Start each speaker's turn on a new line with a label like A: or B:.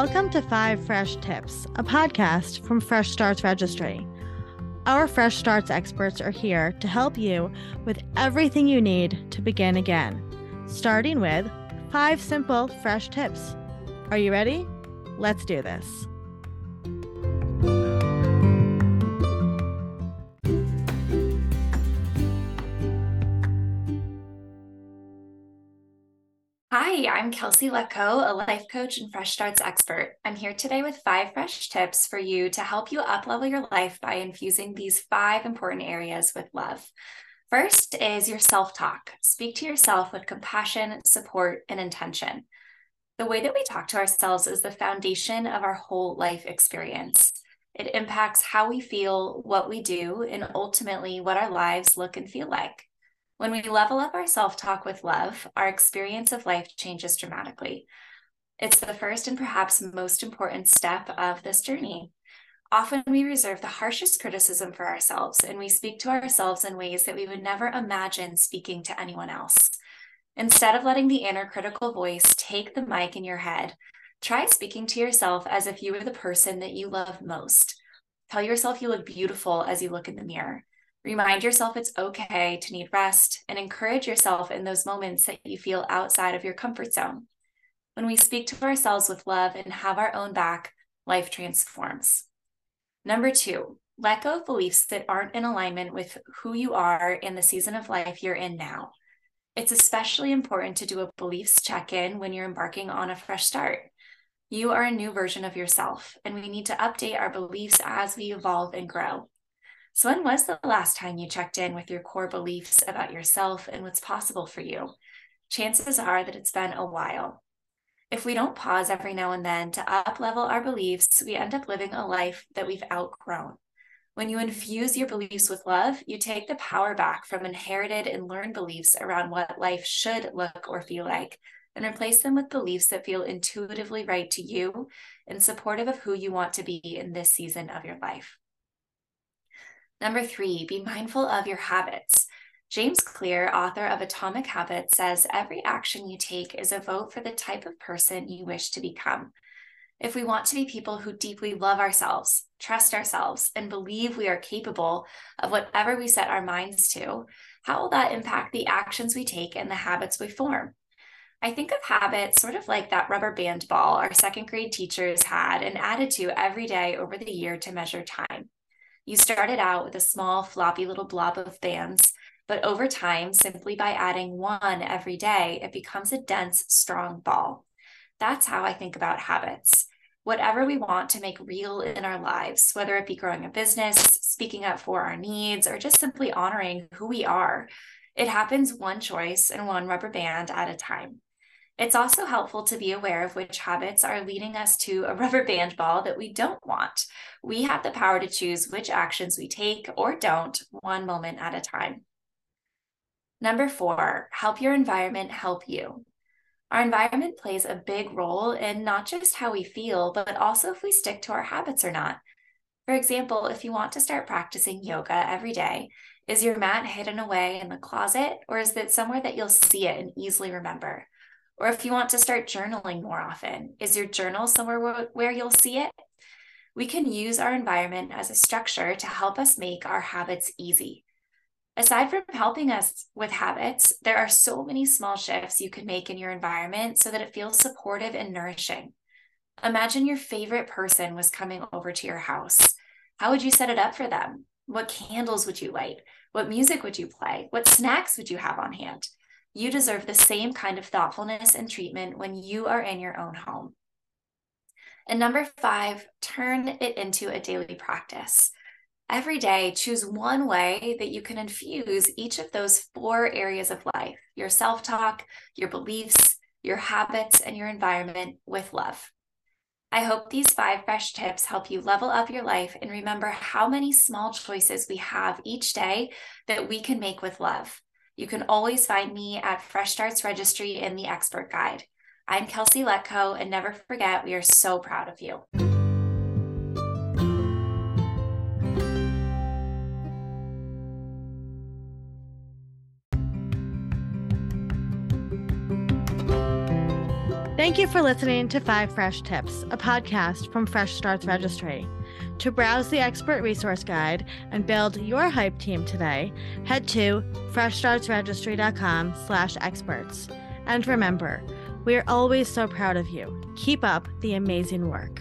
A: Welcome to Five Fresh Tips, a podcast from Fresh Starts Registry. Our Fresh Starts experts are here to help you with everything you need to begin again, starting with five simple fresh tips. Are you ready? Let's do this.
B: Hi, I'm Kelsey Lettko, a life coach and Fresh Starts expert. I'm here today with five fresh tips for you to help you uplevel your life by infusing these five important areas with love. First is your self talk. Speak to yourself with compassion, support, and intention. The way that we talk to ourselves is the foundation of our whole life experience. It impacts how we feel, what we do, and ultimately what our lives look and feel like. When we level up our self talk with love, our experience of life changes dramatically. It's the first and perhaps most important step of this journey. Often we reserve the harshest criticism for ourselves and we speak to ourselves in ways that we would never imagine speaking to anyone else. Instead of letting the inner critical voice take the mic in your head, try speaking to yourself as if you were the person that you love most. Tell yourself you look beautiful as you look in the mirror. Remind yourself it's okay to need rest and encourage yourself in those moments that you feel outside of your comfort zone. When we speak to ourselves with love and have our own back, life transforms. Number two, let go of beliefs that aren't in alignment with who you are in the season of life you're in now. It's especially important to do a beliefs check in when you're embarking on a fresh start. You are a new version of yourself, and we need to update our beliefs as we evolve and grow. So, when was the last time you checked in with your core beliefs about yourself and what's possible for you? Chances are that it's been a while. If we don't pause every now and then to up level our beliefs, we end up living a life that we've outgrown. When you infuse your beliefs with love, you take the power back from inherited and learned beliefs around what life should look or feel like and replace them with beliefs that feel intuitively right to you and supportive of who you want to be in this season of your life. Number three, be mindful of your habits. James Clear, author of Atomic Habits, says every action you take is a vote for the type of person you wish to become. If we want to be people who deeply love ourselves, trust ourselves, and believe we are capable of whatever we set our minds to, how will that impact the actions we take and the habits we form? I think of habits sort of like that rubber band ball our second grade teachers had and added to every day over the year to measure time. You started out with a small, floppy little blob of bands, but over time, simply by adding one every day, it becomes a dense, strong ball. That's how I think about habits. Whatever we want to make real in our lives, whether it be growing a business, speaking up for our needs, or just simply honoring who we are, it happens one choice and one rubber band at a time. It's also helpful to be aware of which habits are leading us to a rubber band ball that we don't want. We have the power to choose which actions we take or don't one moment at a time. Number four, help your environment help you. Our environment plays a big role in not just how we feel, but also if we stick to our habits or not. For example, if you want to start practicing yoga every day, is your mat hidden away in the closet or is it somewhere that you'll see it and easily remember? Or if you want to start journaling more often, is your journal somewhere where you'll see it? We can use our environment as a structure to help us make our habits easy. Aside from helping us with habits, there are so many small shifts you can make in your environment so that it feels supportive and nourishing. Imagine your favorite person was coming over to your house. How would you set it up for them? What candles would you light? What music would you play? What snacks would you have on hand? You deserve the same kind of thoughtfulness and treatment when you are in your own home. And number five, turn it into a daily practice. Every day, choose one way that you can infuse each of those four areas of life your self talk, your beliefs, your habits, and your environment with love. I hope these five fresh tips help you level up your life and remember how many small choices we have each day that we can make with love. You can always find me at Fresh Starts Registry in the Expert Guide. I'm Kelsey Lettko, and never forget, we are so proud of you.
A: Thank you for listening to Five Fresh Tips, a podcast from Fresh Starts Registry. To browse the expert resource guide and build your hype team today, head to freshstartsregistry.com slash experts. And remember, we are always so proud of you. Keep up the amazing work.